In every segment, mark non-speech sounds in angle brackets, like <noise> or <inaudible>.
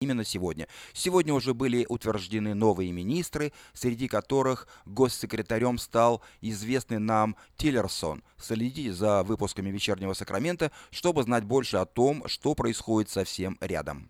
именно сегодня. Сегодня уже были утверждены новые министры, среди которых госсекретарем стал известный нам Тиллерсон. Следите за выпусками «Вечернего Сакрамента», чтобы знать больше о том, что происходит совсем рядом.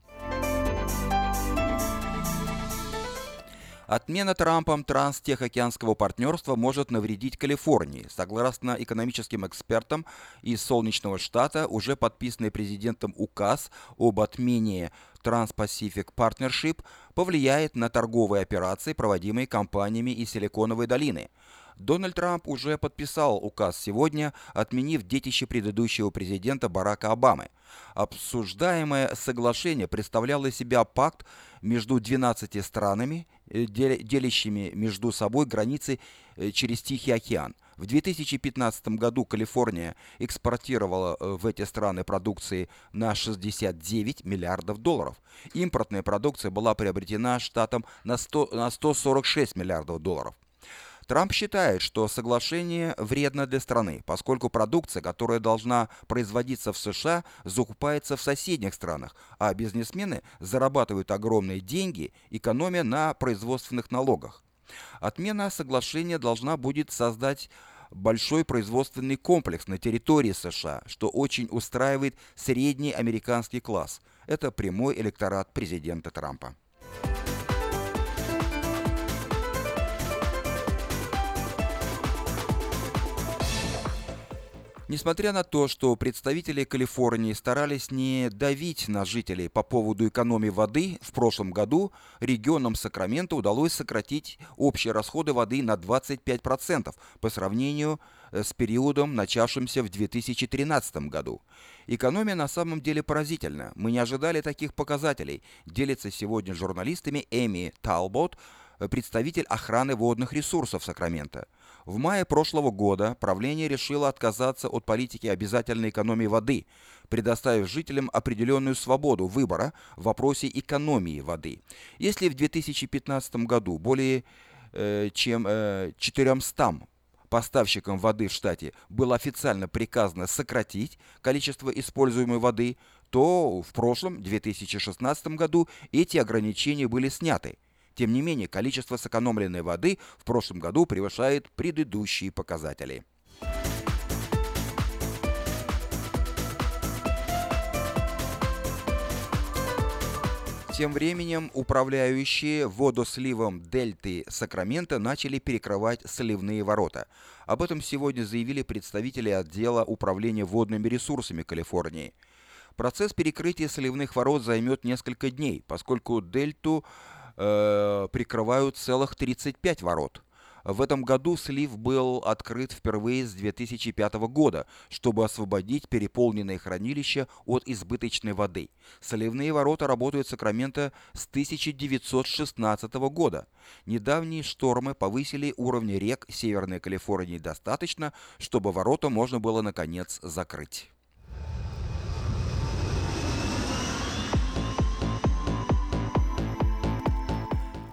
Отмена Трампом транстехокеанского партнерства может навредить Калифорнии. Согласно экономическим экспертам из Солнечного штата, уже подписанный президентом указ об отмене Trans-Pacific Partnership повлияет на торговые операции, проводимые компаниями из Силиконовой долины – Дональд Трамп уже подписал указ сегодня, отменив детище предыдущего президента Барака Обамы. Обсуждаемое соглашение представляло из себя пакт между 12 странами, э, делящими между собой границы э, через Тихий океан. В 2015 году Калифорния экспортировала э, в эти страны продукции на 69 миллиардов долларов. Импортная продукция была приобретена штатом на, 100, на 146 миллиардов долларов. Трамп считает, что соглашение вредно для страны, поскольку продукция, которая должна производиться в США, закупается в соседних странах, а бизнесмены зарабатывают огромные деньги, экономя на производственных налогах. Отмена соглашения должна будет создать большой производственный комплекс на территории США, что очень устраивает средний американский класс. Это прямой электорат президента Трампа. Несмотря на то, что представители Калифорнии старались не давить на жителей по поводу экономии воды, в прошлом году регионам Сакрамента удалось сократить общие расходы воды на 25% по сравнению э, с периодом, начавшимся в 2013 году. Экономия на самом деле поразительна. Мы не ожидали таких показателей, делится сегодня с журналистами Эми Талбот, э, представитель охраны водных ресурсов Сакрамента. В мае прошлого года правление решило отказаться от политики обязательной экономии воды, предоставив жителям определенную свободу выбора в вопросе экономии воды. Если в 2015 году более э, чем э, 400 поставщикам воды в штате было официально приказано сократить количество используемой воды, то в прошлом, 2016 году, эти ограничения были сняты – тем не менее, количество сэкономленной воды в прошлом году превышает предыдущие показатели. Тем временем управляющие водосливом дельты Сакрамента начали перекрывать сливные ворота. Об этом сегодня заявили представители отдела управления водными ресурсами Калифорнии. Процесс перекрытия сливных ворот займет несколько дней, поскольку дельту э, прикрывают целых 35 ворот. В этом году слив был открыт впервые с 2005 года, чтобы освободить переполненные хранилища от избыточной воды. Сливные ворота работают в Сакраменто с 1916 года. Недавние штормы повысили уровни рек Северной Калифорнии достаточно, чтобы ворота можно было наконец закрыть.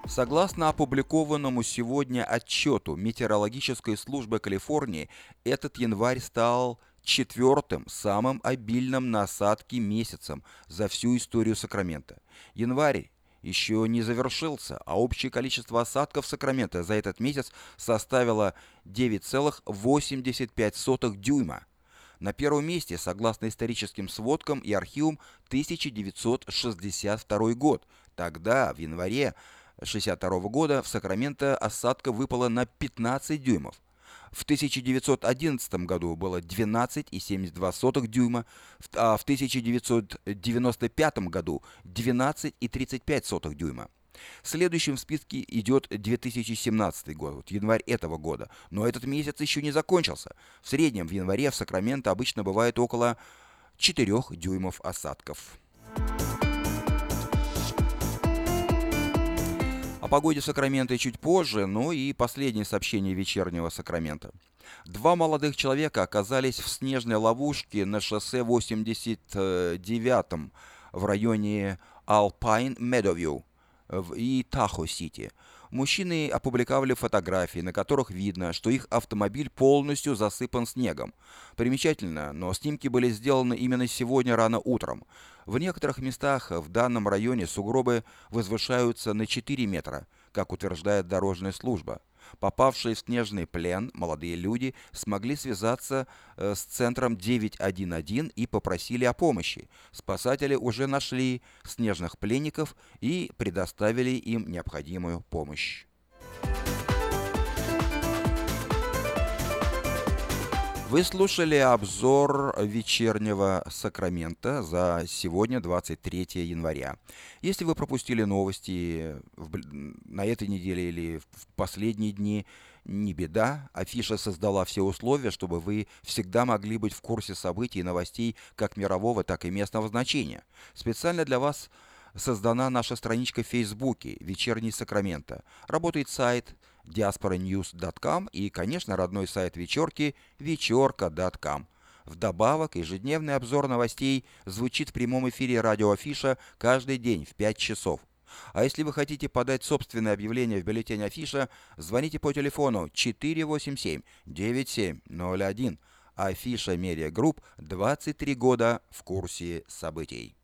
Согласно опубликованному сегодня отчету Метеорологической службы Калифорнии, этот январь стал четвертым самым обильным на осадки месяцем за всю историю Сакрамента. Январь еще не завершился, а общее количество осадков Сакрамента за этот месяц составило 9,85 дюйма. На первом месте, согласно историческим сводкам и архивам, 1962 год. Тогда, в январе, 1962 года в Сакраменто осадка выпала на 15 дюймов. В 1911 году было 12,72 дюйма, а в 1995 году 12,35 дюйма. Следующим в списке идет 2017 год, вот январь этого года. Но этот месяц еще не закончился. В среднем в январе в Сакраменто обычно бывает около 4 дюймов осадков. О погоде в Сакраменто чуть позже, но и последнее сообщение вечернего Сакрамента. Два молодых человека оказались в снежной ловушке на шоссе 89 в районе Alpine Meadowview. и Тахо-Сити. Мужчины опубликовали фотографии, на которых видно, что их автомобиль полностью засыпан снегом. Примечательно, но снимки были сделаны именно сегодня рано утром. В некоторых местах в данном районе сугробы возвышаются на 4 метра, как утверждает дорожная служба. Попавшие в снежный плен молодые люди смогли связаться э, с центром 911 и попросили о помощи. Спасатели уже нашли снежных пленников и предоставили им необходимую помощь. Вы слушали обзор вечернего Сакрамента за сегодня, 23 января. Если вы пропустили новости на этой неделе или в последние дни, не беда. Афиша создала все условия, чтобы вы всегда могли быть в курсе событий и новостей как мирового, так и местного значения. Специально для вас создана наша страничка в Фейсбуке «Вечерний Сакраменто». Работает сайт diasporanews.com и, конечно, родной сайт вечерки вечерка.com. Вдобавок, ежедневный обзор новостей звучит в прямом эфире радио Афиша каждый день в 5 часов. А если вы хотите подать собственное объявление в бюллетень Афиша, звоните по телефону 487-9701. Афиша Media Group 23 года в курсе событий.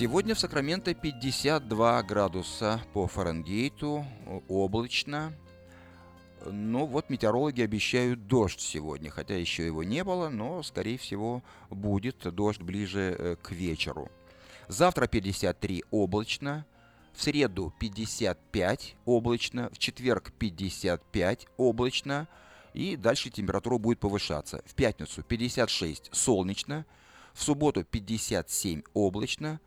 Сегодня в Сакраменто 52 градуса по Фаренгейту, облачно. Ну вот метеорологи обещают дождь сегодня, хотя еще его не было, но скорее всего будет дождь ближе э, к вечеру. Завтра 53 облачно, в среду 55 облачно, в четверг 55 облачно, и дальше температура будет повышаться. В пятницу 56 солнечно, в субботу 57 облачно,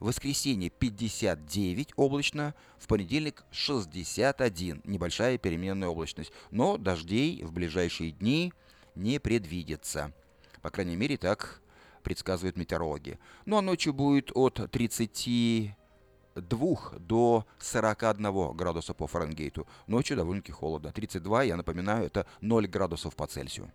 в воскресенье 59 облачно, в понедельник 61, небольшая переменная облачность. Но дождей в ближайшие дни не предвидится. По крайней мере, так предсказывают метеорологи. Ну а ночью будет от 32 до 41 градуса по Фаренгейту. Ночью довольно-таки холодно. 32, я напоминаю, это 0 градусов по Цельсию.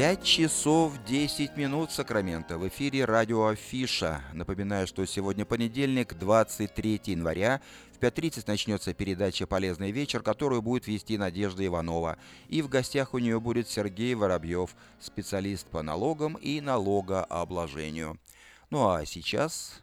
5 часов 10 минут Сакраменто. В эфире радио Афиша. Напоминаю, что сегодня понедельник, 23 января. В 5.30 начнется передача «Полезный вечер», которую будет вести Надежда Иванова. И в гостях у нее будет Сергей Воробьев, специалист по налогам и налогообложению. Ну а сейчас...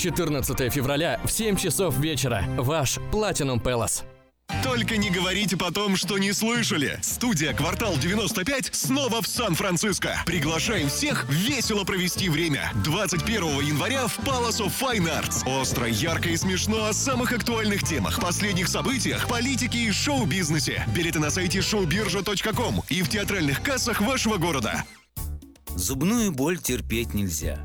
14 февраля в 7 часов вечера. Ваш Platinum Palace. Только не говорите потом, что не слышали. Студия «Квартал 95» снова в Сан-Франциско. Приглашаем всех весело провести время. 21 января в Palace of Fine Arts. Остро, ярко и смешно о самых актуальных темах, последних событиях, политике и шоу-бизнесе. Билеты на сайте showbirja.com и в театральных кассах вашего города. Зубную боль терпеть нельзя.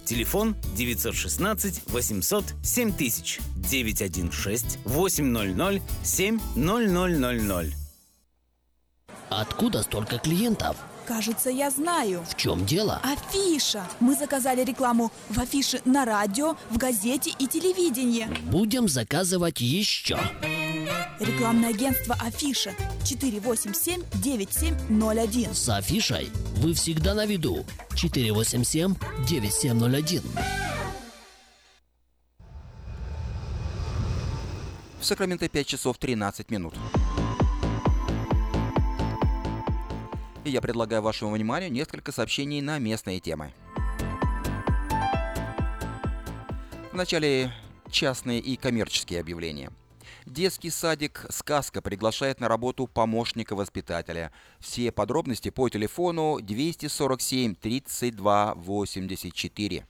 Телефон 916 800 7000 916 800 7000. Откуда столько клиентов? Кажется, я знаю. В чем дело? Афиша. Мы заказали рекламу в афише на радио, в газете и телевидении. Будем заказывать еще. Рекламное агентство Афиша 487-9701. С афишей вы всегда на виду. 487-9701. В Сакраменто 5 часов 13 минут. И я предлагаю вашему вниманию несколько сообщений на местные темы. Вначале частные и коммерческие объявления. Детский садик «Сказка» приглашает на работу помощника воспитателя. Все подробности по телефону 247 32 84.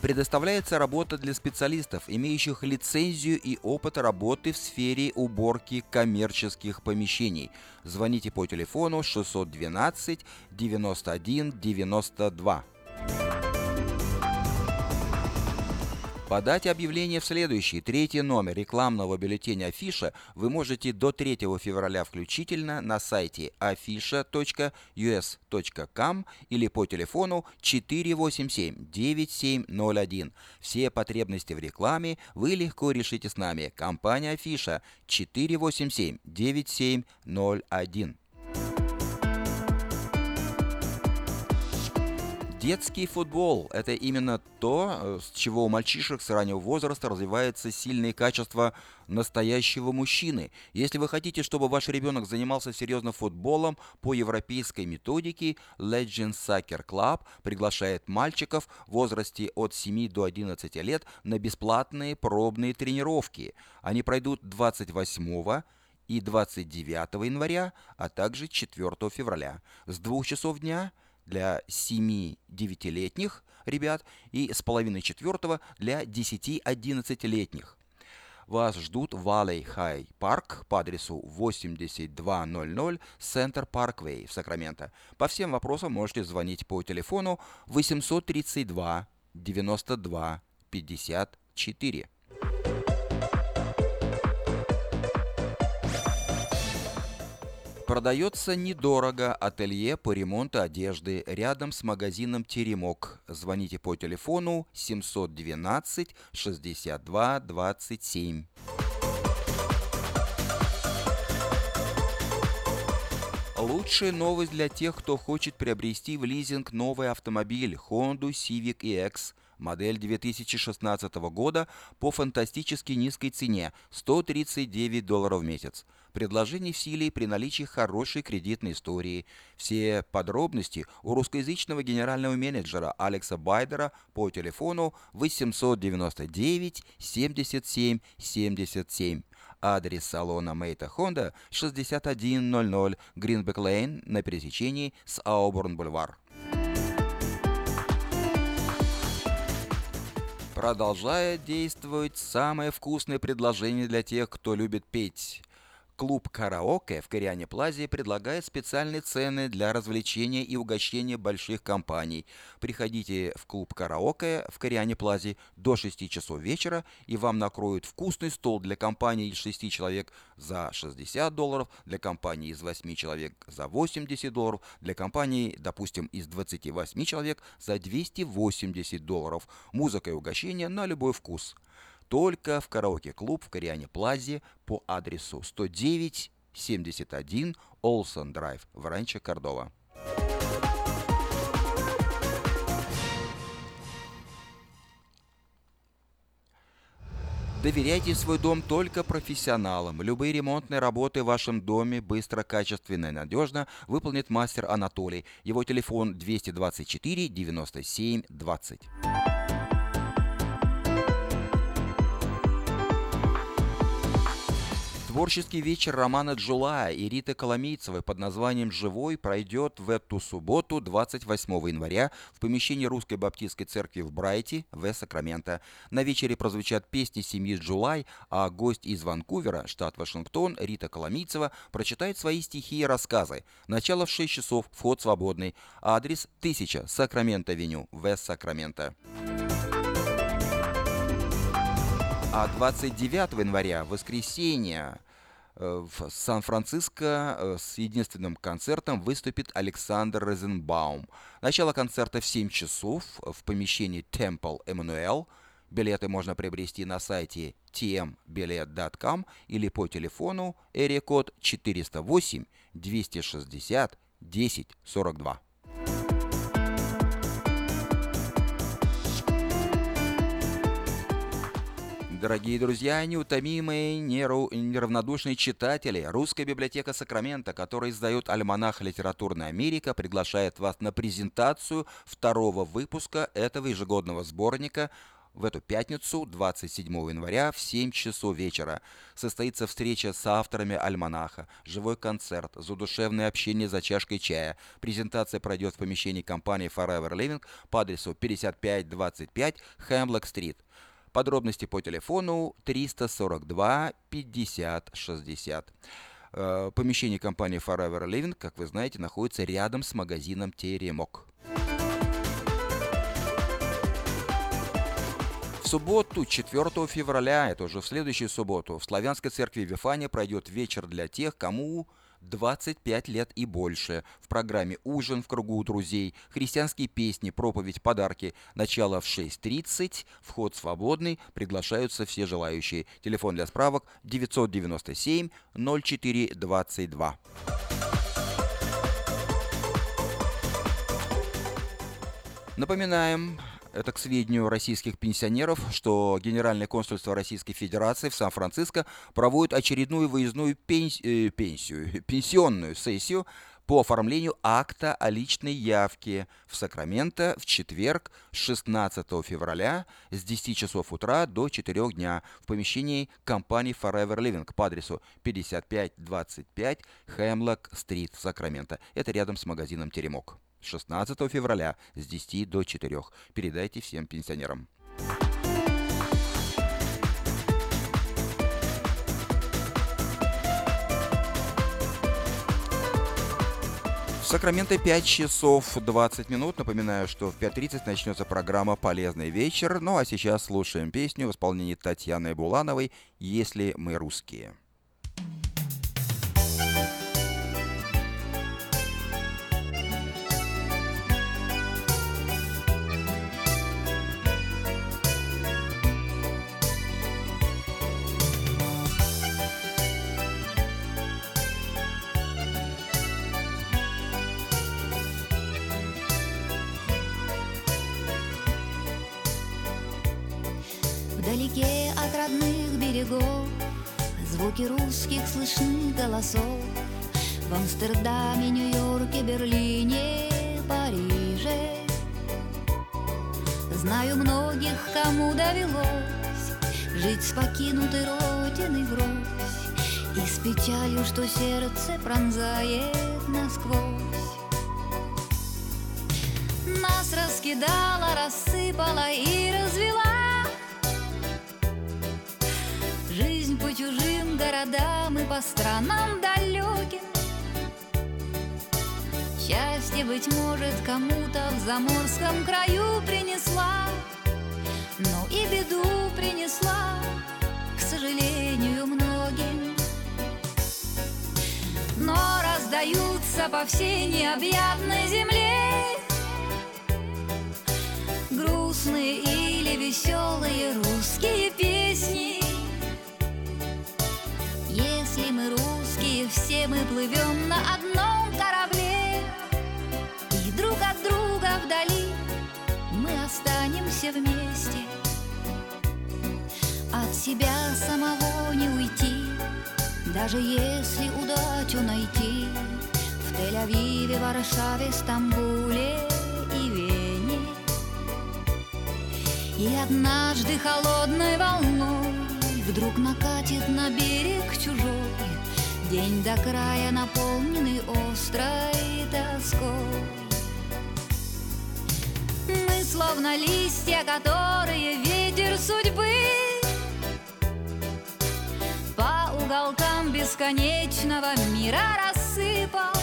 Предоставляется работа для специалистов, имеющих лицензию и опыт работы в сфере уборки коммерческих помещений. Звоните по телефону 612 91 92. Подать объявление в следующий, третий номер рекламного бюллетеня Афиша вы можете до 3 февраля включительно на сайте afisha.us.com или по телефону 487-9701. Все потребности в рекламе вы легко решите с нами. Компания Афиша 487-9701. Детский футбол – это именно то, э, с чего у мальчишек с раннего возраста развиваются сильные качества настоящего мужчины. Если вы хотите, чтобы ваш ребенок занимался серьезно футболом по европейской методике, Legend Soccer Club приглашает мальчиков в возрасте от 7 до 11 лет на бесплатные пробные тренировки. Они пройдут 28 и 29 января, а также 4 февраля с 2 часов дня – для 7-9-летних ребят и с половиной четвертого для 10-11-летних. Вас ждут в Valley High Park по адресу 8200 Center Parkway в Сакраменто. По всем вопросам можете звонить по телефону 832 92 54. Продается недорого ателье по ремонту одежды рядом с магазином «Теремок». Звоните по телефону 712 62 27. Лучшая новость для тех, кто хочет приобрести в лизинг новый автомобиль Honda Civic EX – модель 2016 года по фантастически низкой цене – 139 долларов в месяц. Предложение в силе при наличии хорошей кредитной истории. Все подробности у русскоязычного генерального менеджера Алекса Байдера по телефону 899 77 77. Адрес салона Мейта Хонда 6100 Гринбек Лейн на пересечении с Ауборн Бульвар. Продолжает действовать самое вкусное предложение для тех, кто любит петь. Клуб «Караоке» в Кориане Плазе предлагает специальные цены для развлечения и угощения больших компаний. Приходите в клуб «Караоке» в Кориане Плазе до 6 часов вечера, и вам накроют вкусный стол для компании из 6 человек за 60 долларов, для компании из 8 человек за 80 долларов, для компании, допустим, из 28 человек за 280 долларов. Музыка и угощение на любой вкус только в караоке-клуб в Кориане Плазе по адресу 109 71 Олсон Драйв в Ранчо Кордова. Доверяйте свой дом только профессионалам. Любые ремонтные работы в вашем доме быстро, качественно и надежно выполнит мастер Анатолий. Его телефон 224 97 20. Творческий вечер Романа Джулая и Риты Коломейцевой под названием «Живой» пройдет в эту субботу, 28 января, в помещении Русской Баптистской Церкви в Брайте, в Сакраменто. На вечере прозвучат песни семьи Джулай, а гость из Ванкувера, штат Вашингтон, Рита Коломийцева, прочитает свои стихи и рассказы. Начало в 6 часов, вход свободный. Адрес 1000 Сакраменто-Веню, в Сакраменто. А 29 января, воскресенье, э, в Сан-Франциско э, с единственным концертом выступит Александр Розенбаум. Начало концерта в 7 часов в помещении Temple Emmanuel. Билеты можно приобрести на сайте tmbilet.com или по телефону эрикод 408 260 1042. Дорогие друзья, неутомимые, неравнодушные читатели, русская библиотека Сакрамента, которая издает альманах «Литературная Америка», приглашает вас на презентацию второго выпуска этого ежегодного сборника в эту пятницу, 27 января, в 7 часов вечера. Состоится встреча с авторами альманаха, живой концерт, задушевное общение за чашкой чая. Презентация пройдет в помещении компании Forever Living по адресу 5525 Хэмблок-стрит. Подробности по телефону 342 50 60. Помещение компании Forever Living, как вы знаете, находится рядом с магазином Теремок. В субботу, 4 февраля, это уже в следующую субботу, в Славянской церкви Вифания пройдет вечер для тех, кому 25 лет и больше. В программе «Ужин в кругу друзей», христианские песни, проповедь, подарки. Начало в 6.30, вход свободный, приглашаются все желающие. Телефон для справок 997 04 22. Напоминаем, это к сведению российских пенсионеров, что Генеральное консульство Российской Федерации в Сан-Франциско проводит очередную выездную пенс... э, пенсию, <laughs> пенсионную сессию по оформлению акта о личной явке в Сакраменто в четверг 16 февраля с 10 часов утра до 4 дня в помещении компании Forever Living по адресу 5525 Хемлок-стрит, Сакраменто. Это рядом с магазином «Теремок». 16 февраля с 10 до 4. Передайте всем пенсионерам. Сакраменто 5 часов 20 минут. Напоминаю, что в 5.30 начнется программа «Полезный вечер». Ну а сейчас слушаем песню в исполнении Татьяны Булановой «Если мы русские». Родных берегов. Звуки русских слышны голосов. В Амстердаме, Нью-Йорке, Берлине, Париже. Знаю многих, кому довелось Жить с покинутой родиной врозь. И с печалью, что сердце пронзает насквозь. Нас раскидала, рассыпала и развела по чужим городам и по странам далеким. Счастье, быть может, кому-то в заморском краю принесла Но и беду принесла, к сожалению, многим. Но раздаются по всей необъятной земле Грустные или веселые русские песни если мы русские, все мы плывем на одном корабле. И друг от друга вдали мы останемся вместе. От себя самого не уйти, даже если удачу найти. В Тель-Авиве, Варшаве, Стамбуле и Вене. И однажды холодной волной вдруг накатит на берег чужой День до края наполненный острой тоской. Мы словно листья, которые ветер судьбы. По уголкам бесконечного мира рассыпал.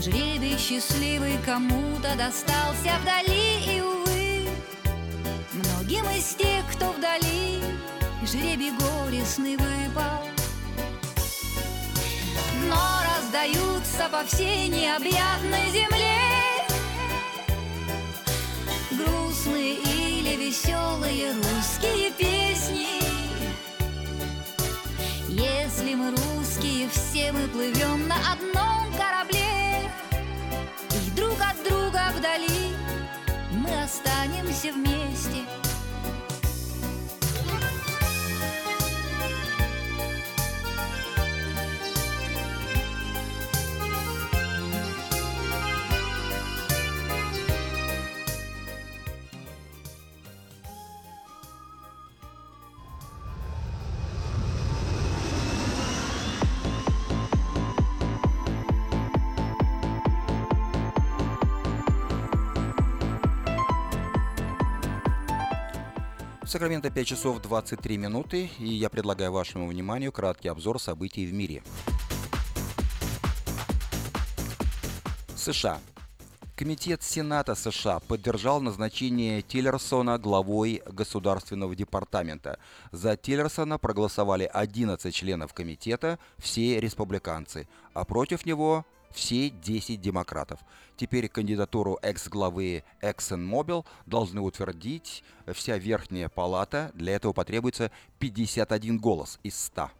Жребий счастливый кому-то достался вдали и, увы, Многим из тех, кто вдали, жребий горестный выпал. Но раздаются по всей необъятной земле. Грустные или веселые русские песни. Если мы русские, все мы плывем на одном корабле. Друг от друга вдали Мы останемся вместе Сакраменто 5 часов 23 минуты, и я предлагаю вашему вниманию краткий обзор событий в мире. США. Комитет Сената США поддержал назначение Тиллерсона главой Государственного департамента. За Тиллерсона проголосовали 11 членов комитета, все республиканцы, а против него все 10 демократов. Теперь кандидатуру экс-главы ExxonMobil должны утвердить вся верхняя палата. Для этого потребуется 51 голос из 100.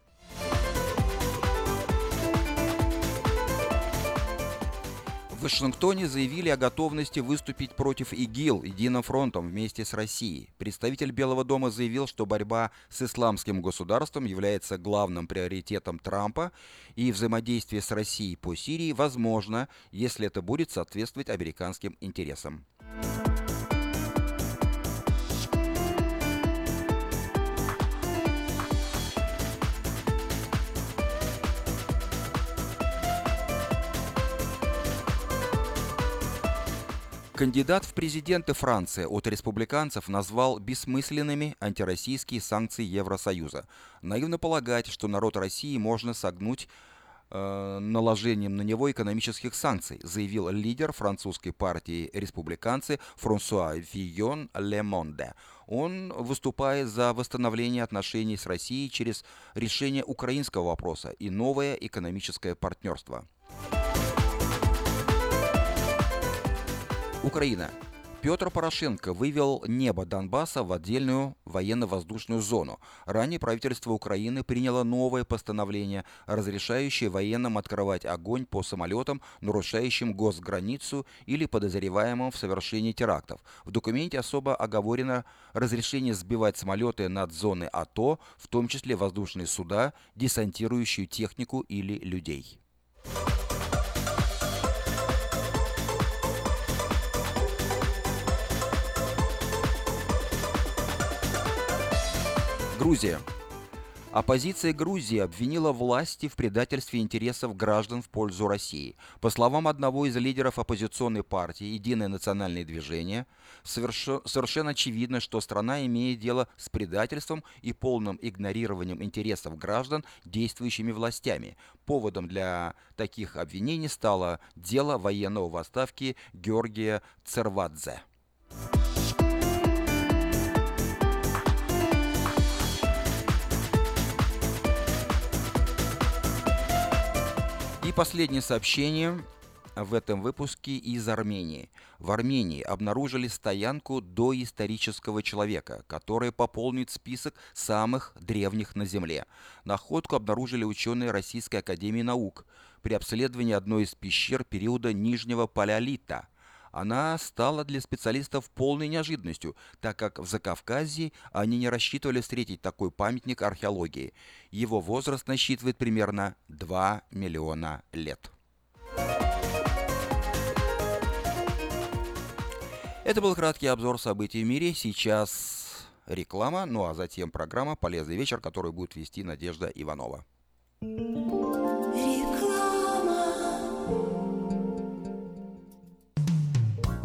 В Вашингтоне заявили о готовности выступить против ИГИЛ единым фронтом вместе с Россией. Представитель Белого дома заявил, что борьба с исламским государством является главным приоритетом Трампа, и взаимодействие с Россией по Сирии возможно, если это будет соответствовать американским интересам. Кандидат в президенты Франции от республиканцев назвал бессмысленными антироссийские санкции Евросоюза. Наивно полагать, что народ России можно согнуть э, наложением на него экономических санкций, заявил лидер французской партии республиканцы Франсуа Вийон Ле Монде. Он выступает за восстановление отношений с Россией через решение украинского вопроса и новое экономическое партнерство. Украина. Петр Порошенко вывел небо Донбасса в отдельную военно-воздушную зону. Ранее правительство Украины приняло новое постановление, разрешающее военным открывать огонь по самолетам, нарушающим госграницу или подозреваемым в совершении терактов. В документе особо оговорено разрешение сбивать самолеты над зоной АТО, в том числе воздушные суда, десантирующую технику или людей. Грузия. Оппозиция Грузии обвинила власти в предательстве интересов граждан в пользу России. По словам одного из лидеров оппозиционной партии «Единое национальное движение», совершенно очевидно, что страна имеет дело с предательством и полным игнорированием интересов граждан действующими властями. Поводом для таких обвинений стало дело военного в отставке Георгия Цервадзе. И последнее сообщение в этом выпуске из Армении. В Армении обнаружили стоянку доисторического человека, которая пополнит список самых древних на Земле. Находку обнаружили ученые Российской Академии Наук при обследовании одной из пещер периода Нижнего Палеолита – она стала для специалистов полной неожиданностью, так как в Закавказье они не рассчитывали встретить такой памятник археологии. Его возраст насчитывает примерно 2 миллиона лет. Это был краткий обзор событий в мире. Сейчас реклама, ну а затем программа «Полезный вечер», которую будет вести Надежда Иванова.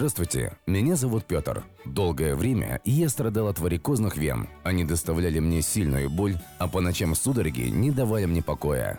Здравствуйте, меня зовут Петр. Долгое время я страдал от варикозных вен. Они доставляли мне сильную боль, а по ночам судороги не давали мне покоя.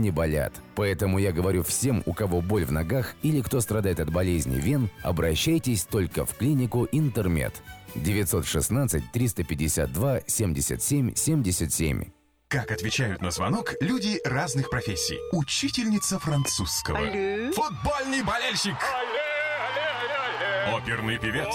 не болят. Поэтому я говорю всем, у кого боль в ногах или кто страдает от болезни вен, обращайтесь только в клинику Интермед. 916 352 77 77. Как отвечают на звонок люди разных профессий. Учительница французского. Алле. Футбольный болельщик. Оперный певец.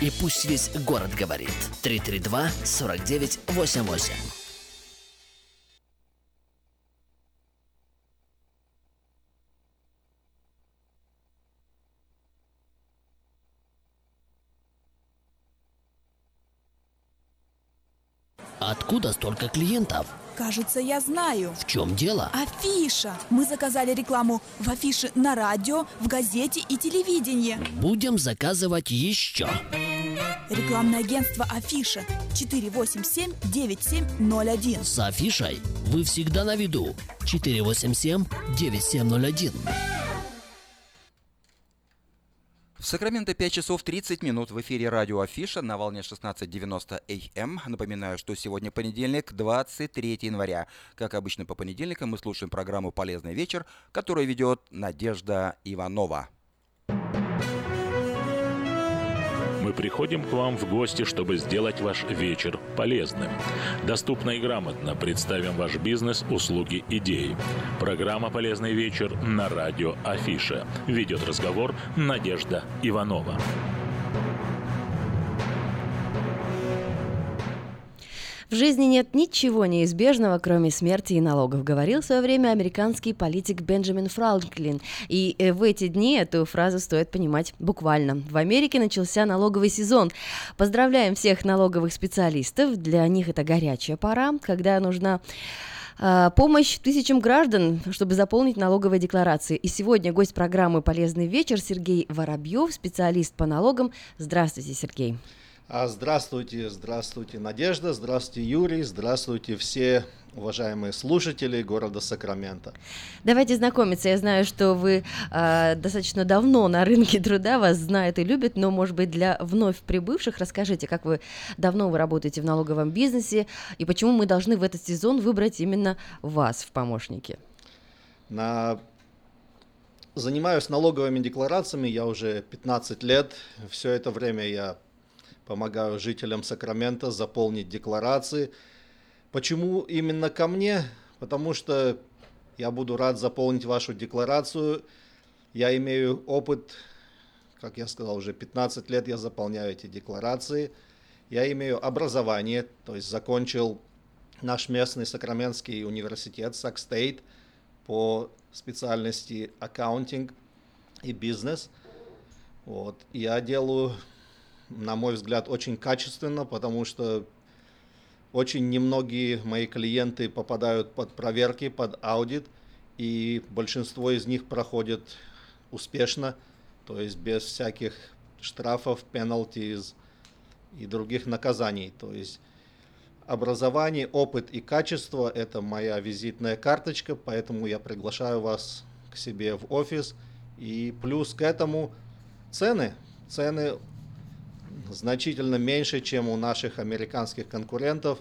И пусть весь город говорит. 332 49 88. Откуда столько клиентов? Кажется, я знаю. В чем дело? Афиша. Мы заказали рекламу в афише на радио, в газете и телевидении. Будем заказывать еще. Рекламное агентство Афиша 487-9701. С афишей вы всегда на виду. 487-9701. В Сакраменто 5 часов 30 минут в эфире радио Афиша на волне 16.90 АМ. Напоминаю, что сегодня понедельник, 23 января. Как обычно по понедельникам мы слушаем программу «Полезный вечер», которую ведет Надежда Иванова. Мы приходим к вам в гости, чтобы сделать ваш вечер полезным. Доступно и грамотно представим ваш бизнес, услуги, идеи. Программа «Полезный вечер» на радио Афиша. Ведет разговор Надежда Иванова. В жизни нет ничего неизбежного, кроме смерти и налогов, говорил в свое время американский политик Бенджамин Франклин. И э, в эти дни эту фразу стоит понимать буквально. В Америке начался налоговый сезон. Поздравляем всех налоговых специалистов. Для них это горячая пора, когда нужна а, помощь тысячам граждан, чтобы заполнить налоговые декларации. И сегодня гость программы «Полезный вечер» Сергей Воробьев, специалист по налогам. Здравствуйте, Сергей. А, Здравствуйте, здравствуйте, Надежда, здравствуйте, Юрий, здравствуйте все уважаемые слушатели города Сакраменто. Давайте знакомиться. Я знаю, что вы э, достаточно давно на рынке труда, вас знают и любят, но, может быть, для вновь прибывших расскажите, как вы давно вы работаете в налоговом бизнесе и почему мы должны в этот сезон выбрать именно вас в помощники? На... Занимаюсь налоговыми декларациями я уже 15 лет. Все это время я помогаю жителям Сакрамента заполнить декларации. Почему именно ко мне? Потому что Я буду рад заполнить вашу декларацию. Я имею опыт, как я сказал, уже 15 лет я заполняю эти декларации. Я имею образование, то есть закончил наш местный Сакраментский университет, Сакстейт, по специальности аккаунтинг и бизнес. Вот. Я делаю, на мой взгляд, очень качественно, потому что очень немногие мои клиенты попадают под проверки, под аудит, и большинство из них проходят успешно, то есть без всяких штрафов, penalties и других наказаний. То есть образование, опыт и качество – это моя визитная карточка, поэтому я приглашаю вас к себе в офис. И плюс к этому цены. Цены значительно меньше, чем у наших американских конкурентов,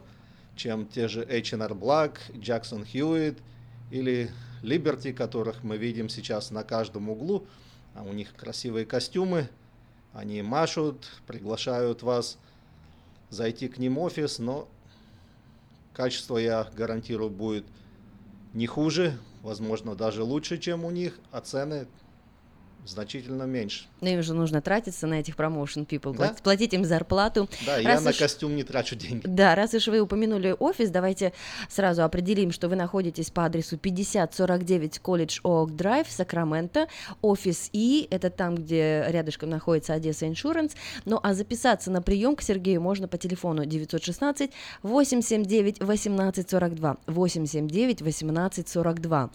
чем те же H&R Black, Jackson Hewitt или Liberty, которых мы видим сейчас на каждом углу. А у них красивые костюмы, они машут, приглашают вас зайти к ним в офис, но качество, я гарантирую, будет не хуже, возможно, даже лучше, чем у них, а цены значительно меньше. Но им же нужно тратиться на этих промоушен people, да? платить им зарплату. Да, раз я уж... на костюм не трачу деньги. Да, раз уж вы упомянули офис, давайте сразу определим, что вы находитесь по адресу 5049 College Oak Drive, Сакраменто. Офис И, это там, где рядышком находится Одесса Insurance. Ну, а записаться на прием к Сергею можно по телефону 916 879 1842. 879 1842.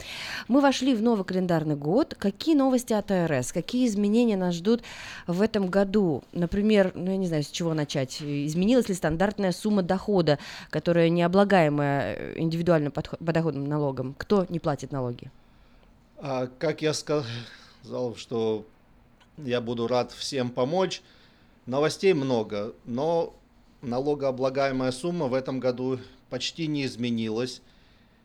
Мы вошли в новый календарный год. Какие новости от АРС? Какие изменения нас ждут в этом году? Например, ну я не знаю, с чего начать. Изменилась ли стандартная сумма дохода, которая не облагаемая э, индивидуальным подоходным налогом? Кто не платит налоги? А, как я сказал, что я буду рад всем помочь. Новостей много, но налогооблагаемая сумма в этом году почти не изменилась.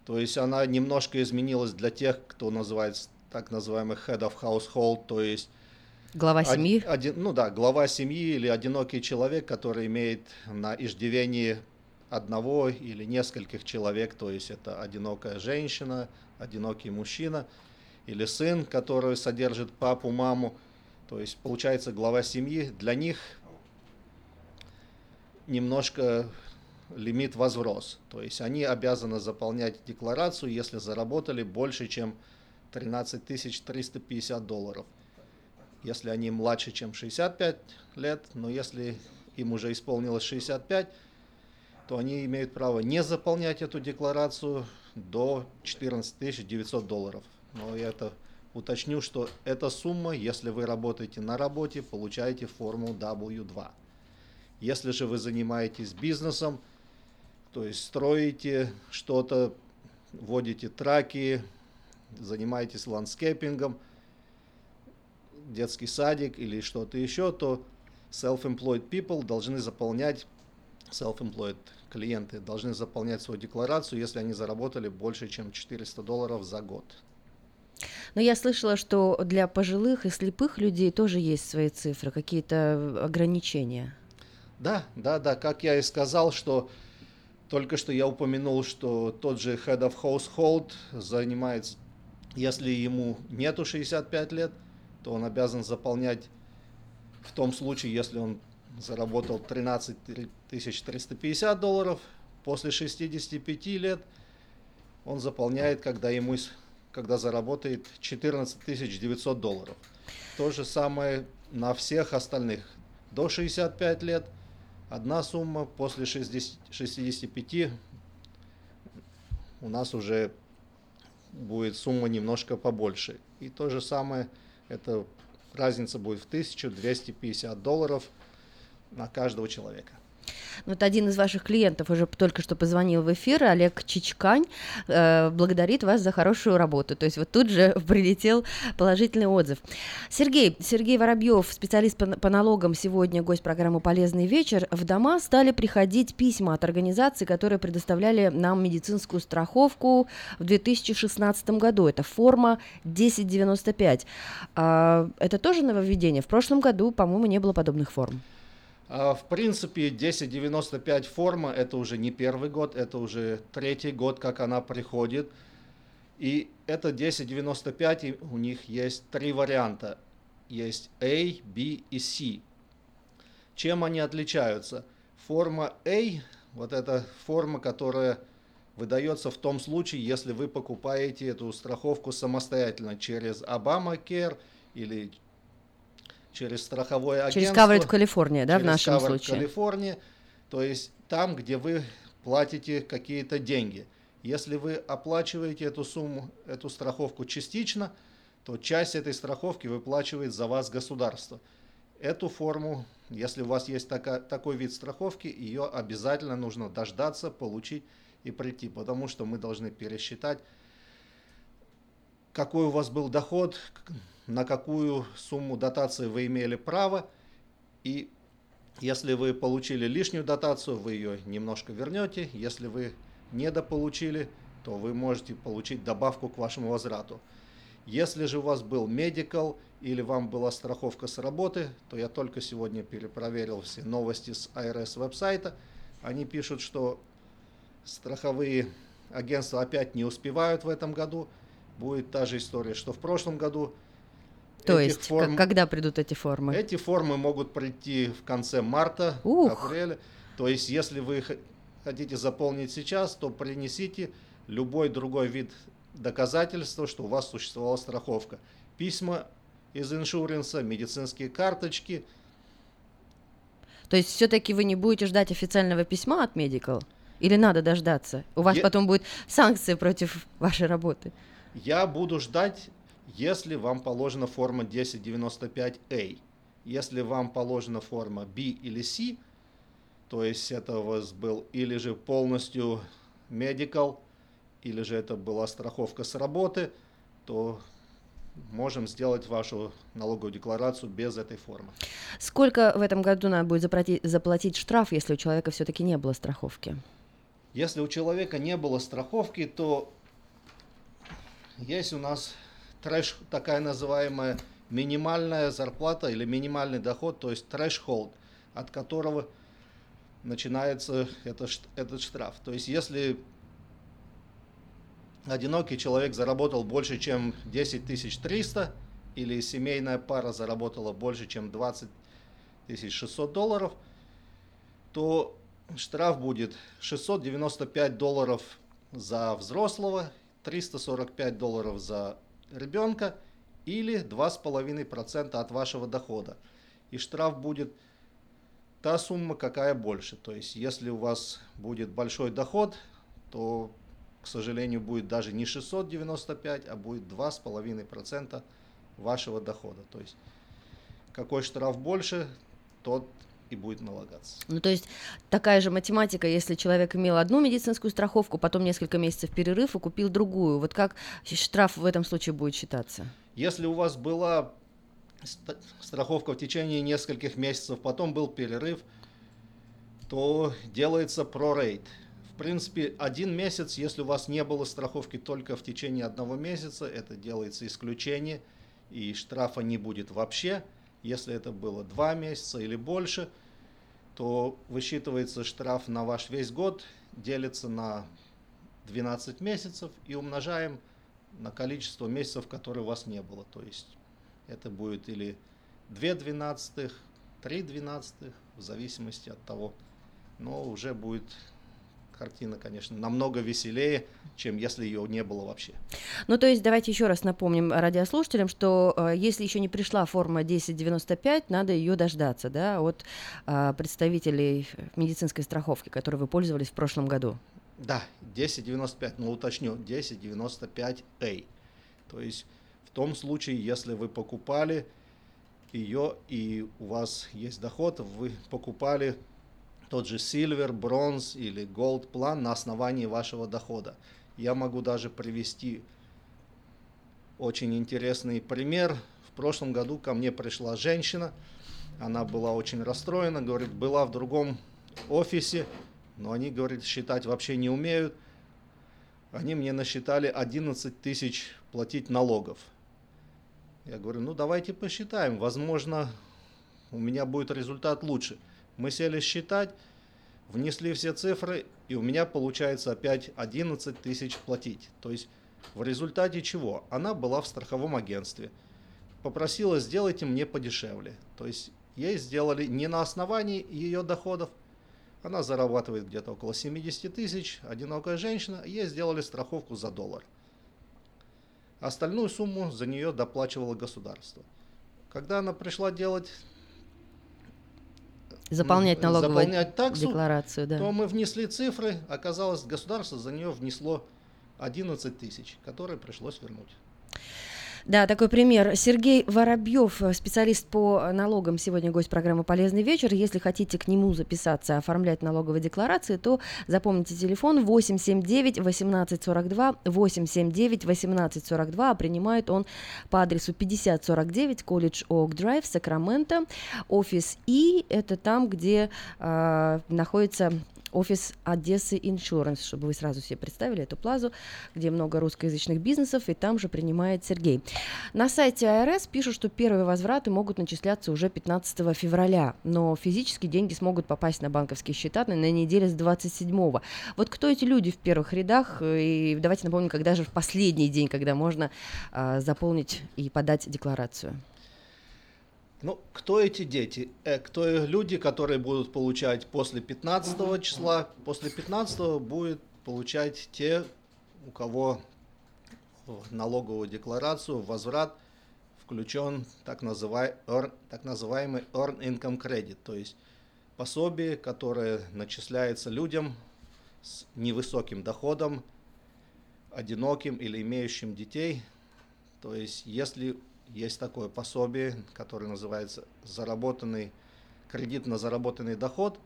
То есть она немножко изменилась для тех, кто называется так называемый head of household, то есть Глава семьи? Один, ну да, глава семьи или одинокий человек, который имеет на иждивении одного или нескольких человек, то есть это одинокая женщина, одинокий мужчина или сын, который содержит папу, маму. То есть получается глава семьи. Для них немножко лимит возрос. То есть они обязаны заполнять декларацию, если заработали больше, чем 13 350 долларов. Если они младше, чем 65 лет, но если им уже исполнилось 65, то они имеют право не заполнять эту декларацию до 14 900 долларов. Но я это уточню, что эта сумма, если вы работаете на работе, получаете форму W2. Если же вы занимаетесь бизнесом, то есть строите что-то, водите траки, занимаетесь landscaping ом, детский садик или что-то еще, то self-employed people должны заполнять, self-employed клиенты должны заполнять свою декларацию, если они заработали больше, чем 400 долларов за год. Но я слышала, что для пожилых и слепых людей тоже есть свои цифры, какие-то ограничения. Да, да, да, как я и сказал, что только что я упомянул, что тот же Head of Household занимается если ему нету 65 лет, то он обязан заполнять в том случае, если он заработал 13 350 долларов, после 65 лет он заполняет, когда ему когда заработает 14 900 долларов. То же самое на всех остальных. До 65 лет одна сумма, после 60, 65 у нас уже будет сумма немножко побольше. И то же самое, это разница будет в 1250 долларов на каждого человека. Вот один из ваших клиентов уже только что позвонил в эфир, Олег Чичкань, э, благодарит вас за хорошую работу. То есть вот тут же <laughs> прилетел положительный отзыв. Сергей, Сергей Воробьев, специалист по, по налогам, сегодня гость программы «Полезный вечер». В дома стали приходить письма от организаций, которые предоставляли нам медицинскую страховку в 2016 году. Это форма 1095. А, это тоже нововведение? В прошлом году, по-моему, не было подобных форм. А, в принципе, 1095 форма, это уже не первый год, это уже третий год, как она приходит. И это 1095, и у них есть три варианта. Есть A, B и C. Чем они отличаются? Форма A, вот эта форма, которая выдается в том случае, если вы покупаете эту страховку самостоятельно через Obamacare или через страховое агентство. Через Covered California, да, в нашем Covered случае. California, то есть там, где вы платите какие-то деньги. Если вы оплачиваете эту сумму, эту страховку частично, то часть этой страховки выплачивает за вас государство. Эту форму, если у вас есть така, такой вид страховки, ее обязательно нужно дождаться, получить и прийти, потому что мы должны пересчитать, какой у вас был доход, на какую сумму дотации вы имели право, и если вы получили лишнюю дотацию, вы ее немножко вернете, если вы недополучили, то вы можете получить добавку к вашему возврату. Если же у вас был медикал или вам была страховка с работы, то я только сегодня перепроверил все новости с IRS веб-сайта. Они пишут, что страховые агентства опять не успевают в этом году. Будет та же история, что в прошлом году. То Этих есть, форм- когда придут эти формы? Эти формы могут прийти в конце марта, Ух. апреля. То есть, если вы хотите заполнить сейчас, то принесите любой другой вид доказательства, что у вас существовала страховка. Письма из иншуренса, медицинские карточки. То есть все-таки вы не будете ждать официального письма от Medical? Или надо дождаться? У вас Я- потом будет санкции против вашей работы. Я буду ждать, если вам положена форма 1095A. Если вам положена форма B или C, то есть это у вас был или же полностью medical, или же это была страховка с работы, то можем сделать вашу налоговую декларацию без этой формы. Сколько в этом году надо будет заплатить, заплатить штраф, если у человека все-таки не было страховки? Если у человека не было страховки, то есть у нас трэш, такая называемая минимальная зарплата или минимальный доход, то есть трэш-холд, от которого начинается это, этот штраф. То есть если одинокий человек заработал больше, чем 10 300, или семейная пара заработала больше, чем 20 600 долларов, то штраф будет 695 долларов за взрослого, 345 долларов за ребенка или 2,5% от вашего дохода. И штраф будет та сумма, какая больше. То есть, если у вас будет большой доход, то, к сожалению, будет даже не 695, а будет 2,5% вашего дохода. То есть, какой штраф больше, тот и будет налагаться. Ну, то есть такая же математика, если человек имел одну медицинскую страховку, потом несколько месяцев перерыв и купил другую. Вот как штраф в этом случае будет считаться? Если у вас была ст- страховка в течение нескольких месяцев, потом был перерыв, то делается прорейт. В принципе, один месяц, если у вас не было страховки только в течение одного месяца, это делается исключение, и штрафа не будет вообще. Если это было два месяца или больше, то высчитывается штраф на ваш весь год, делится на 12 месяцев и умножаем на количество месяцев, которые у вас не было. То есть это будет или 2 двенадцатых, 3 двенадцатых, в зависимости от того. Но уже будет картина, конечно, намного веселее, чем если ее не было вообще. Ну, то есть давайте еще раз напомним радиослушателям, что э, если еще не пришла форма 1095, надо ее дождаться, да, от э, представителей медицинской страховки, которой вы пользовались в прошлом году. Да, 1095, но уточню, 1095A. То есть в том случае, если вы покупали ее и у вас есть доход, вы покупали тот же Silver, Bronze или Gold план на основании вашего дохода. Я могу даже привести очень интересный пример. В прошлом году ко мне пришла женщина, она была очень расстроена, говорит, была в другом офисе, но они, говорит, считать вообще не умеют. Они мне насчитали 11 тысяч платить налогов. Я говорю, ну давайте посчитаем, возможно, у меня будет результат лучше. Мы сели считать, внесли все цифры, и у меня получается опять 11 тысяч платить. То есть В результате чего? Она была в страховом агентстве. Попросила, сделайте мне подешевле. То есть ей сделали не на основании ее доходов. Она зарабатывает где-то около 70 тысяч, одинокая женщина, ей сделали страховку за доллар. Остальную сумму за нее доплачивало государство. Когда она пришла делать Заполнять налоговую заполнять таксу, декларацию, да. то мы внесли цифры, оказалось, государство за нее внесло 11 тысяч, которые пришлось вернуть. Да, такой пример. Сергей Воробьев, специалист по налогам, сегодня гость программы «Полезный вечер». Если хотите к нему записаться, оформлять налоговые декларации, то запомните телефон 879 1842 879 1842, а принимает он по адресу 5049 колледж Оак Драйв, Сакраменто, офис И, это там, где э, находится офис Одессы Insurance, чтобы вы сразу себе представили эту плазу, где много русскоязычных бизнесов, и там же принимает Сергей. На сайте АРС пишут, что первые возвраты могут начисляться уже 15 февраля, но физически деньги смогут попасть на банковские счета на неделе с 27 -го. Вот кто эти люди в первых рядах? И давайте напомним, когда же в последний день, когда можно э, заполнить и подать декларацию. Ну, кто эти дети? Э, кто люди, которые будут получать после 15 числа? После 15 будет получать те, у кого в налоговую декларацию возврат включен так, называй, earn, так называемый Earn Income Credit, то есть пособие, которое начисляется людям с невысоким доходом, одиноким или имеющим детей. То есть, если есть такое пособие, которое называется заработанный кредит на заработанный доход,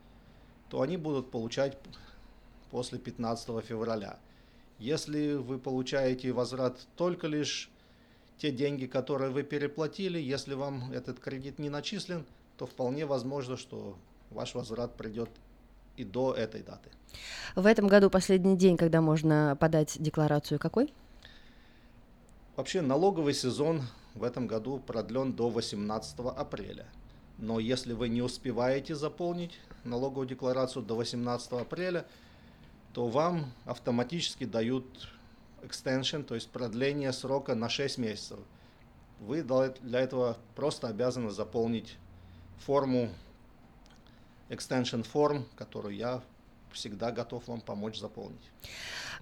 то они будут получать после 15 февраля. Если вы получаете возврат только лишь те деньги, которые вы переплатили, если вам этот кредит не начислен, то вполне возможно, что ваш возврат придет и до этой даты. В этом году последний день, когда можно подать декларацию, какой? Вообще налоговый сезон в этом году продлен до 18 апреля. Но если вы не успеваете заполнить налоговую декларацию до 18 апреля, то вам автоматически дают extension, то есть продление срока на 6 месяцев. Вы для этого просто обязаны заполнить форму extension form, которую я всегда готов вам помочь заполнить.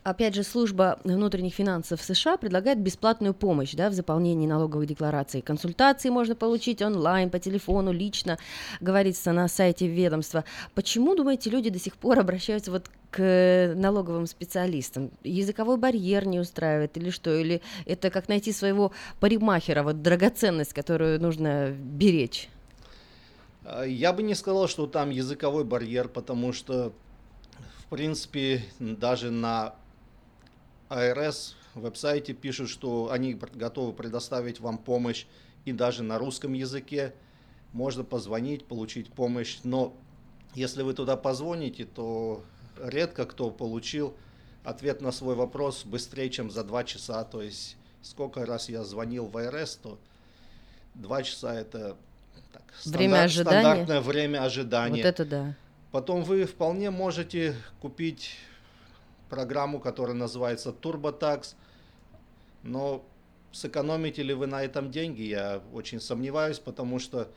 Опять же, служба внутренних финансов США предлагает бесплатную помощь да, в заполнении налоговой декларации. Консультации можно получить онлайн, по телефону, лично, говорится на сайте ведомства. Почему, думаете, люди до сих пор <laughs> обращаются вот к налоговым специалистам? Языковой барьер не устраивает или что? Или это как найти своего парикмахера, вот драгоценность, которую нужно беречь? А, я бы не сказал, что там языковой барьер, потому что, принципе, даже на АРС веб-сайте пишут, что они готовы предоставить вам помощь и даже на русском языке. Можно позвонить, получить помощь, но если вы туда позвоните, то редко кто получил ответ на свой вопрос быстрее, чем за два часа. То есть сколько раз я звонил в АРС, то два часа это так, время стандарт, ожидания. стандартное время ожидания. Вот это да. Потом вы вполне можете купить программу, которая называется TurboTax. Но сэкономите ли вы на этом деньги, я очень сомневаюсь, потому что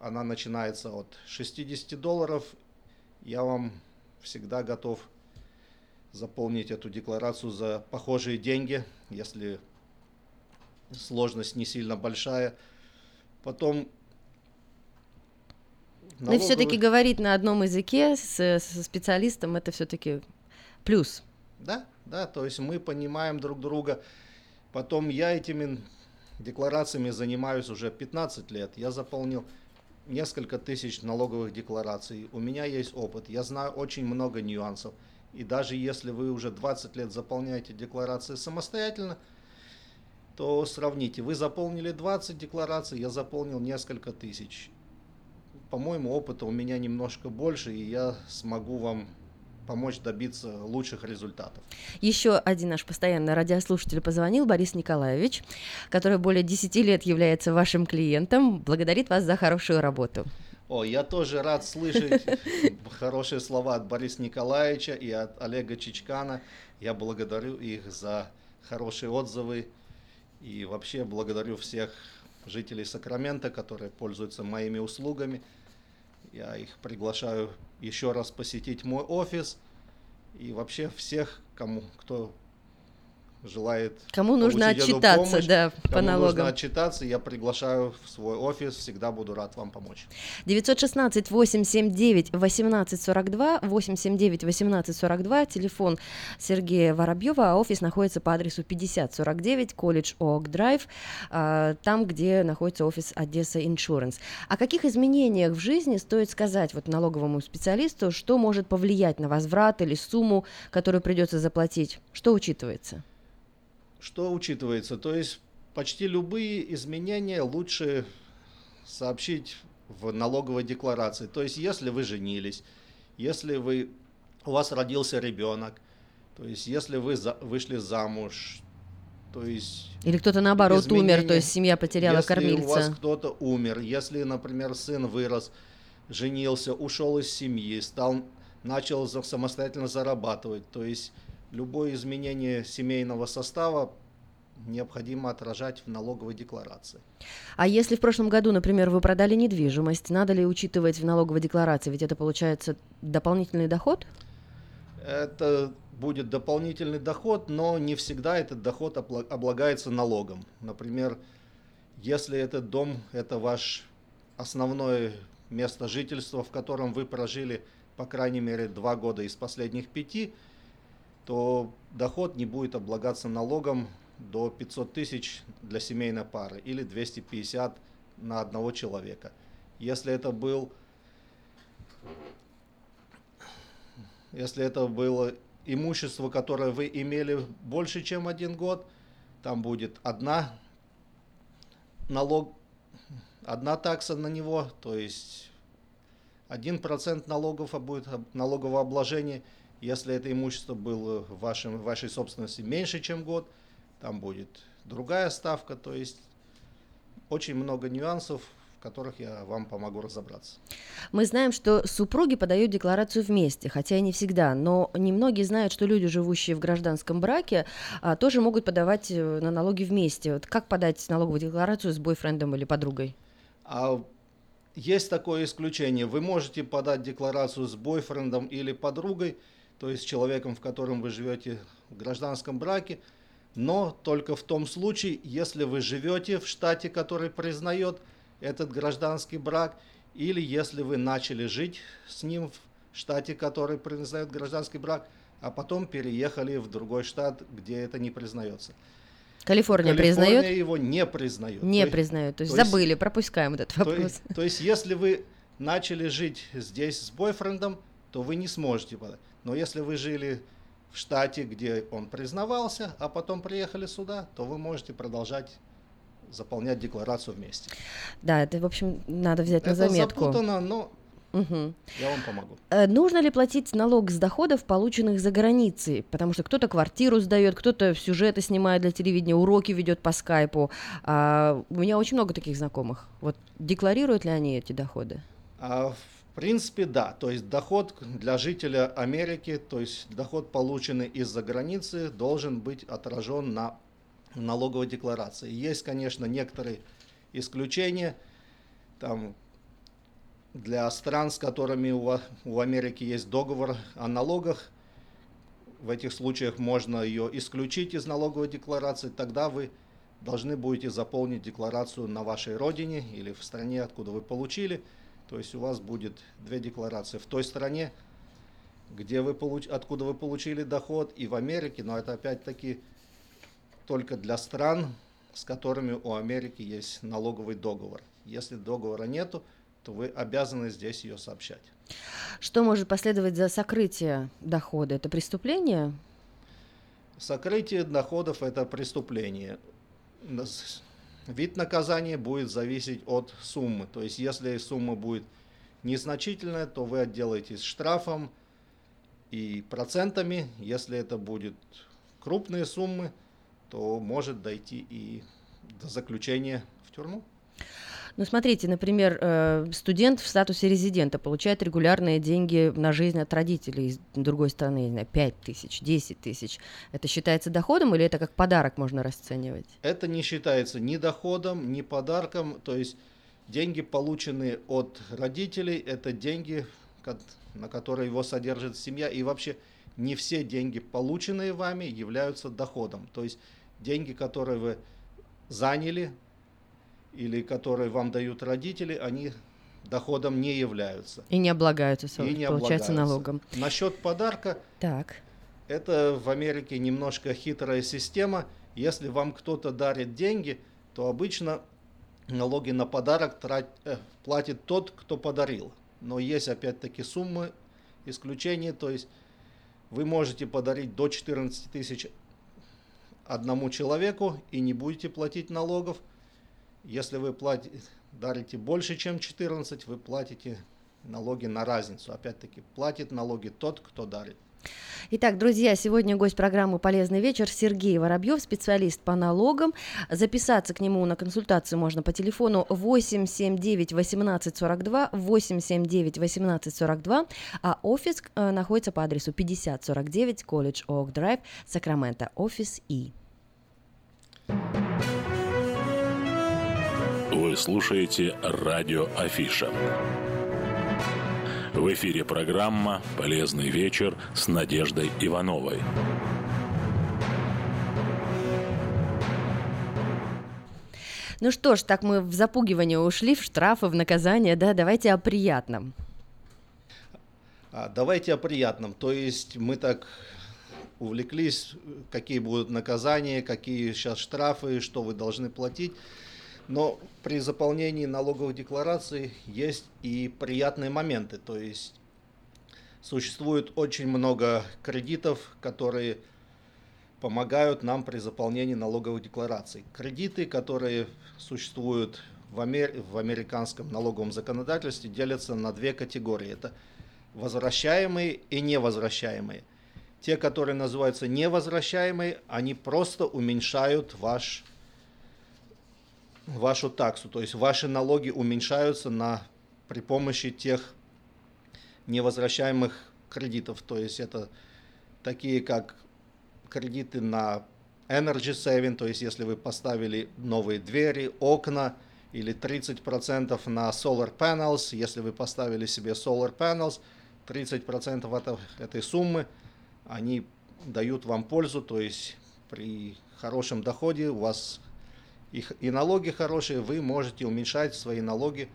она начинается от 60 долларов. Я вам всегда готов заполнить эту декларацию за похожие деньги, если сложность не сильно большая. Потом налоговый... Но все-таки говорить на одном языке с, со специалистом это все-таки плюс. Да, да, то есть мы понимаем друг друга. Потом я этими декларациями занимаюсь уже 15 лет. Я заполнил несколько тысяч налоговых деклараций. У меня есть опыт. Я знаю очень много нюансов. И даже если вы уже 20 лет заполняете декларации самостоятельно, то сравните. Вы заполнили 20 деклараций, я заполнил несколько тысяч. По-моему, опыта у меня немножко больше, и я смогу вам помочь добиться лучших результатов. Еще один наш постоянный радиослушатель позвонил, Борис Николаевич, который более 10 лет является вашим клиентом, благодарит вас за хорошую работу. О, я тоже рад слышать <laughs> хорошие слова от Бориса Николаевича и от Олега Чичкана. Я благодарю их за хорошие отзывы. И вообще благодарю всех жителей Сакрамента, которые пользуются моими услугами. Я их приглашаю еще раз посетить мой офис. И вообще всех, кому, кто желает Кому нужно отчитаться, помощь, да, по кому налогам. нужно отчитаться, я приглашаю в свой офис, всегда буду рад вам помочь. 916 879 1842 879 1842 телефон Сергея Воробьева, а офис находится по адресу 5049 колледж Оак Драйв, а, там, где находится офис Одесса Insurance. О каких изменениях в жизни стоит сказать вот налоговому специалисту, что может повлиять на возврат или сумму, которую придется заплатить? Что учитывается? Что учитывается? То есть почти любые изменения лучше сообщить в налоговой декларации. То есть если вы женились, если вы, у вас родился ребенок, то есть если вы за, вышли замуж, то есть... Или кто-то наоборот умер, то есть семья потеряла если кормильца. у вас кто-то умер, если, например, сын вырос, женился, ушел из семьи, стал, начал самостоятельно зарабатывать, то есть любое изменение семейного состава необходимо отражать в налоговой декларации. А если в прошлом году, например, вы продали недвижимость, надо ли учитывать в налоговой декларации? Ведь это получается дополнительный доход? Это будет дополнительный доход, но не всегда этот доход облагается налогом. Например, если этот дом – это ваш основное место жительства, в котором вы прожили, по крайней мере, два года из последних пяти, то доход не будет облагаться налогом до 500 тысяч для семейной пары или 250 на одного человека. Если это был если это было имущество, которое вы имели больше, чем один год, там будет одна налог, одна такса на него, то есть 1% налогов а будет налогового обложения. Если это имущество было в вашем, в вашей собственности меньше, чем год, там будет другая ставка. То есть очень много нюансов, в которых я вам помогу разобраться. Мы знаем, что супруги подают декларацию вместе, хотя и не всегда, но немногие знают, что люди, живущие в гражданском браке, а, тоже могут подавать э, на налоги вместе. Вот как подать налоговую декларацию с бойфрендом или подругой? А есть такое исключение. Вы можете подать декларацию с бойфрендом или подругой, то есть с человеком, в котором вы живете в гражданском браке, но только в том случае, если вы живете в штате, который признает этот гражданский брак, или если вы начали жить с ним в штате, который признает гражданский брак, а потом переехали в другой штат, где это не признается. Калифорния, Калифорния признает? его не признает. Не То признает, то есть то есть- забыли, пропускаем этот то вопрос. есть, то есть, если вы начали жить здесь с бойфрендом, то вы не сможете подать. Но если вы жили в штате, где он признавался, а потом приехали сюда, то вы можете продолжать заполнять декларацию вместе. Да, это, в общем, надо взять на Это заметку. запутанно, но Мгм. я вам помогу. Э, Нужно ли платить налог с доходов, полученных за границей? Потому что кто-то квартиру сдает, кто-то сюжеты снимает для телевидения, уроки ведет по скайпу. А у меня очень много таких знакомых. Вот декларируют ли они эти доходы? А, в принципе, да. То есть доход для жителя Америки, то есть доход, полученный из-за границы, должен быть отражен на налоговой декларации. Есть, конечно, некоторые исключения. Там для стран, с которыми у, у Америки есть договор о налогах, в этих случаях можно ее исключить из налоговой декларации, тогда вы должны будете заполнить декларацию на вашей родине или в стране, откуда вы получили. То есть у вас будет две декларации в той стране, где вы получ... откуда вы получили доход, и в Америке, но это опять-таки только для стран, с которыми у Америки есть налоговый договор. Если договора нету, то вы обязаны здесь ее сообщать. Что может последовать за сокрытие дохода? Это преступление? Сокрытие доходов – это преступление. Вид наказания будет зависеть от суммы. То есть, если сумма будет незначительная, то вы отделаетесь штрафом и процентами. Если это будет крупные суммы, то может дойти и до заключения в тюрьму. Ну, смотрите, например, э, студент в статусе резидента получает регулярные деньги на жизнь от родителей из другой страны, не знаю, 5 тысяч, 10 тысяч. Это считается доходом или это как подарок можно расценивать? Это не считается ни доходом, ни подарком. То есть деньги, полученные от родителей, это деньги, на которые его содержит семья. И вообще не все деньги, полученные вами, являются доходом. То есть деньги, которые вы заняли или которые вам дают родители, они доходом не являются. И не облагаются, и не получается, облагаются. налогом. Насчет подарка. Так. Это в Америке немножко хитрая система. Если вам кто-то дарит деньги, то обычно налоги на подарок трат, э, платит тот, кто подарил. Но есть опять-таки суммы, исключения, то есть вы можете подарить до 14 тысяч одному человеку и не будете платить налогов. Если вы платите, дарите больше, чем 14, вы платите налоги на разницу. Опять-таки, платит налоги тот, кто дарит. Итак, друзья, сегодня гость программы «Полезный вечер» Сергей Воробьев, специалист по налогам. Записаться к нему на консультацию можно по телефону 879 1842 879 1842, а офис э, находится по адресу 5049 Колледж Оак Драйв, Сакраменто, офис И. Вы слушаете радио Афиша. В эфире программа «Полезный вечер» с Надеждой Ивановой. Ну что ж, так мы в запугивание ушли, в штрафы, в наказание, да, давайте о приятном. А, давайте о приятном. То есть мы так увлеклись, какие будут наказания, какие сейчас штрафы, что вы должны платить. Но при заполнении налоговой декларации есть и приятные моменты. То есть существует очень много кредитов, которые помогают нам при заполнении налоговой декларации. Кредиты, которые существуют в, Амер... в американском налоговом законодательстве, делятся на две категории. Это возвращаемые и невозвращаемые. Те, которые называются невозвращаемые, они просто уменьшают ваш вашу таксу, то есть ваши налоги уменьшаются на, при помощи тех невозвращаемых кредитов, то есть это такие как кредиты на energy saving, то есть если вы поставили новые двери, окна, или 30% на solar panels, если вы поставили себе solar panels, 30% это, этой суммы, они дают вам пользу, то есть при хорошем доходе у вас и, и налоги хорошие, вы можете уменьшать свои налоги,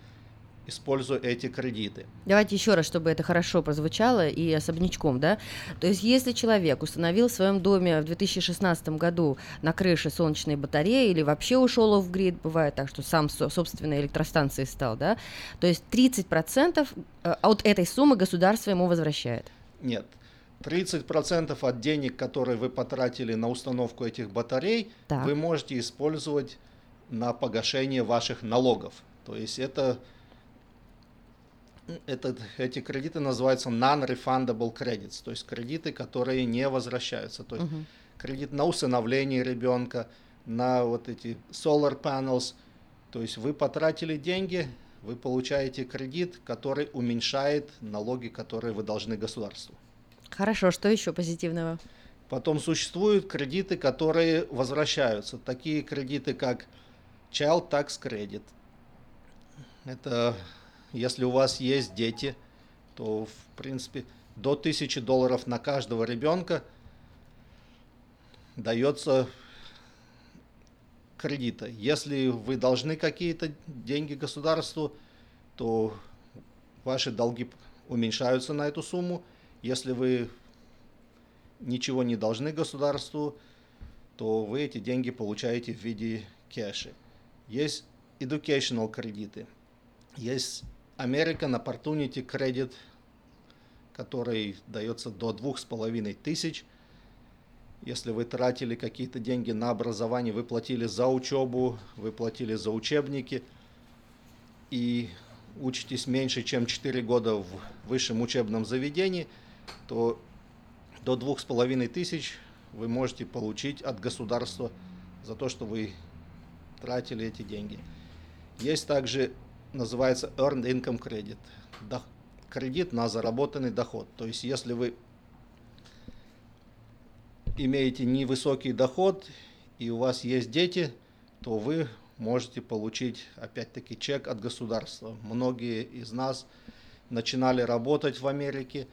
используя эти кредиты. Давайте еще раз, чтобы это хорошо прозвучало и особнячком, да? То есть, если человек установил в своем доме в 2016 году на крыше солнечные батареи или вообще ушел в грид, бывает так, что сам собственной электростанцией стал, да? То есть 30% э, от этой суммы государство ему возвращает? Нет. 30% от денег, которые вы потратили на установку этих батарей, так. вы можете использовать на погашение ваших налогов. То есть это, это эти кредиты называются non-refundable credits, то есть кредиты, которые не возвращаются. То есть угу. кредит на усыновление ребенка, на вот эти solar panels. То есть вы потратили деньги, вы получаете кредит, который уменьшает налоги, которые вы должны государству. Хорошо, что еще позитивного? Потом существуют кредиты, которые возвращаются. Такие кредиты, как Child Tax Credit. Это если у вас есть дети, то в принципе до 1000 долларов на каждого ребенка дается кредита. Если вы должны какие-то деньги государству, то ваши долги уменьшаются на эту сумму. Если вы ничего не должны государству, то вы эти деньги получаете в виде кэша. Есть educational кредиты. Есть American Opportunity Credit, который дается до двух с половиной тысяч. Если вы тратили какие-то деньги на образование, вы платили за учебу, вы платили за учебники и учитесь меньше, чем 4 года в высшем учебном заведении, то до двух с половиной тысяч вы можете получить от государства за то, что вы тратили эти деньги. Есть также, называется Earned Income Credit. Дох- кредит на заработанный доход. То есть, если вы имеете невысокий доход и у вас есть дети, то вы можете получить опять-таки чек от государства. Многие из нас начинали работать в Америке,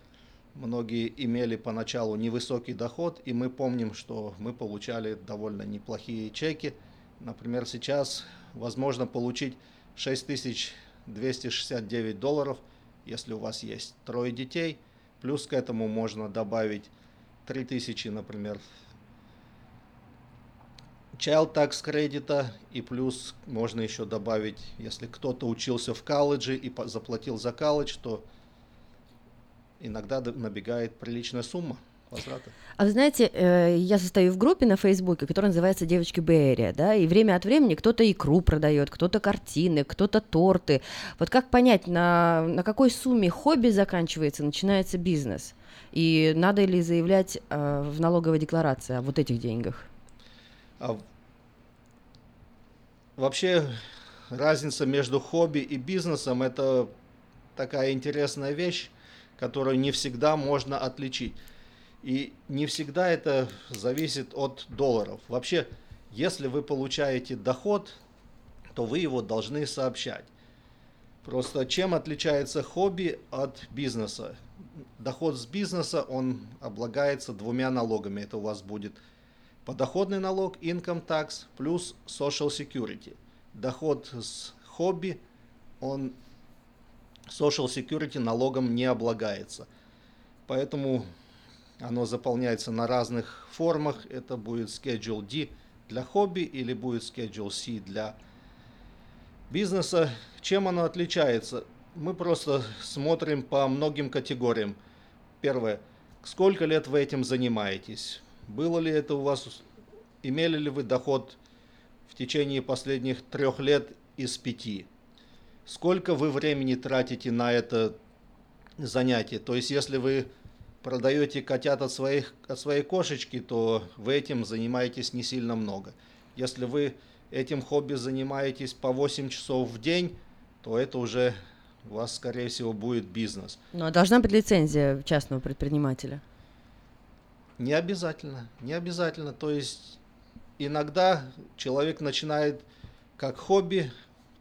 многие имели поначалу невысокий доход, и мы помним, что мы получали довольно неплохие чеки. Например, сейчас возможно получить 6269 долларов, если у вас есть трое детей, плюс к этому можно добавить 3000, например, child tax кредита, и плюс можно еще добавить, если кто-то учился в колледже и заплатил за колледж, то иногда набегает приличная сумма возврата. А вы знаете, э, я состою в группе на Фейсбуке, которая называется «Девочки Бэйрия», да, и время от времени кто-то икру продает, кто-то картины, кто-то торты. Вот как понять, на, на какой сумме хобби заканчивается, начинается бизнес? И надо ли заявлять э, в налоговой декларации о вот этих деньгах? А вообще разница между хобби и бизнесом это такая интересная вещь, которую не всегда можно отличить. И не всегда это зависит от долларов. Вообще, если вы получаете доход, то вы его должны сообщать. Просто чем отличается хобби от бизнеса? Доход с бизнеса, он облагается двумя налогами. Это у вас будет подоходный налог, income tax, плюс social security. Доход с хобби, он social security налогом не облагается. Поэтому оно заполняется на разных формах. Это будет Schedule D для хобби или будет Schedule C для бизнеса. Чем оно отличается? Мы просто смотрим по многим категориям. Первое. Сколько лет вы этим занимаетесь? Было ли это у вас, имели ли вы доход в течение последних трех лет из пяти? Сколько вы времени тратите на это занятие? То есть, если вы продаете котят от, своих, от своей кошечки, то вы этим занимаетесь не сильно много. Если вы этим хобби занимаетесь по 8 часов в день, то это уже у вас, скорее всего, будет бизнес. Ну, а должна быть лицензия частного предпринимателя. Не обязательно, не обязательно. То есть иногда человек начинает как хобби,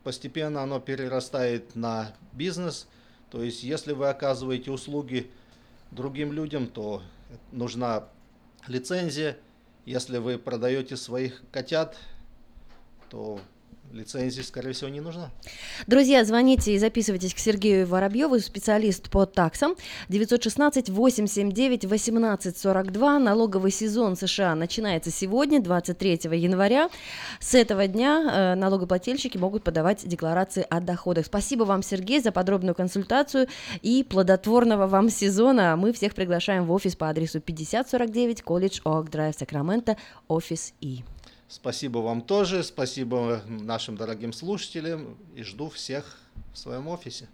постепенно оно перерастает на бизнес. То есть если вы оказываете услуги другим людям, то нужна лицензия. Если вы продаете своих котят, то лицензии, скорее всего, не нужна. Друзья, звоните и записывайтесь к Сергею Воробьеву, специалист по таксам. 916-879-1842. Налоговый сезон США начинается сегодня, 23 января. С этого дня э, налогоплательщики могут подавать декларации о доходах. Спасибо вам, Сергей, за подробную консультацию и плодотворного вам сезона. Мы всех приглашаем в офис по адресу 5049 Колледж Оак Драйв, Сакраменто, офис И. Спасибо вам тоже, спасибо нашим дорогим слушателям и жду всех в своем офисе.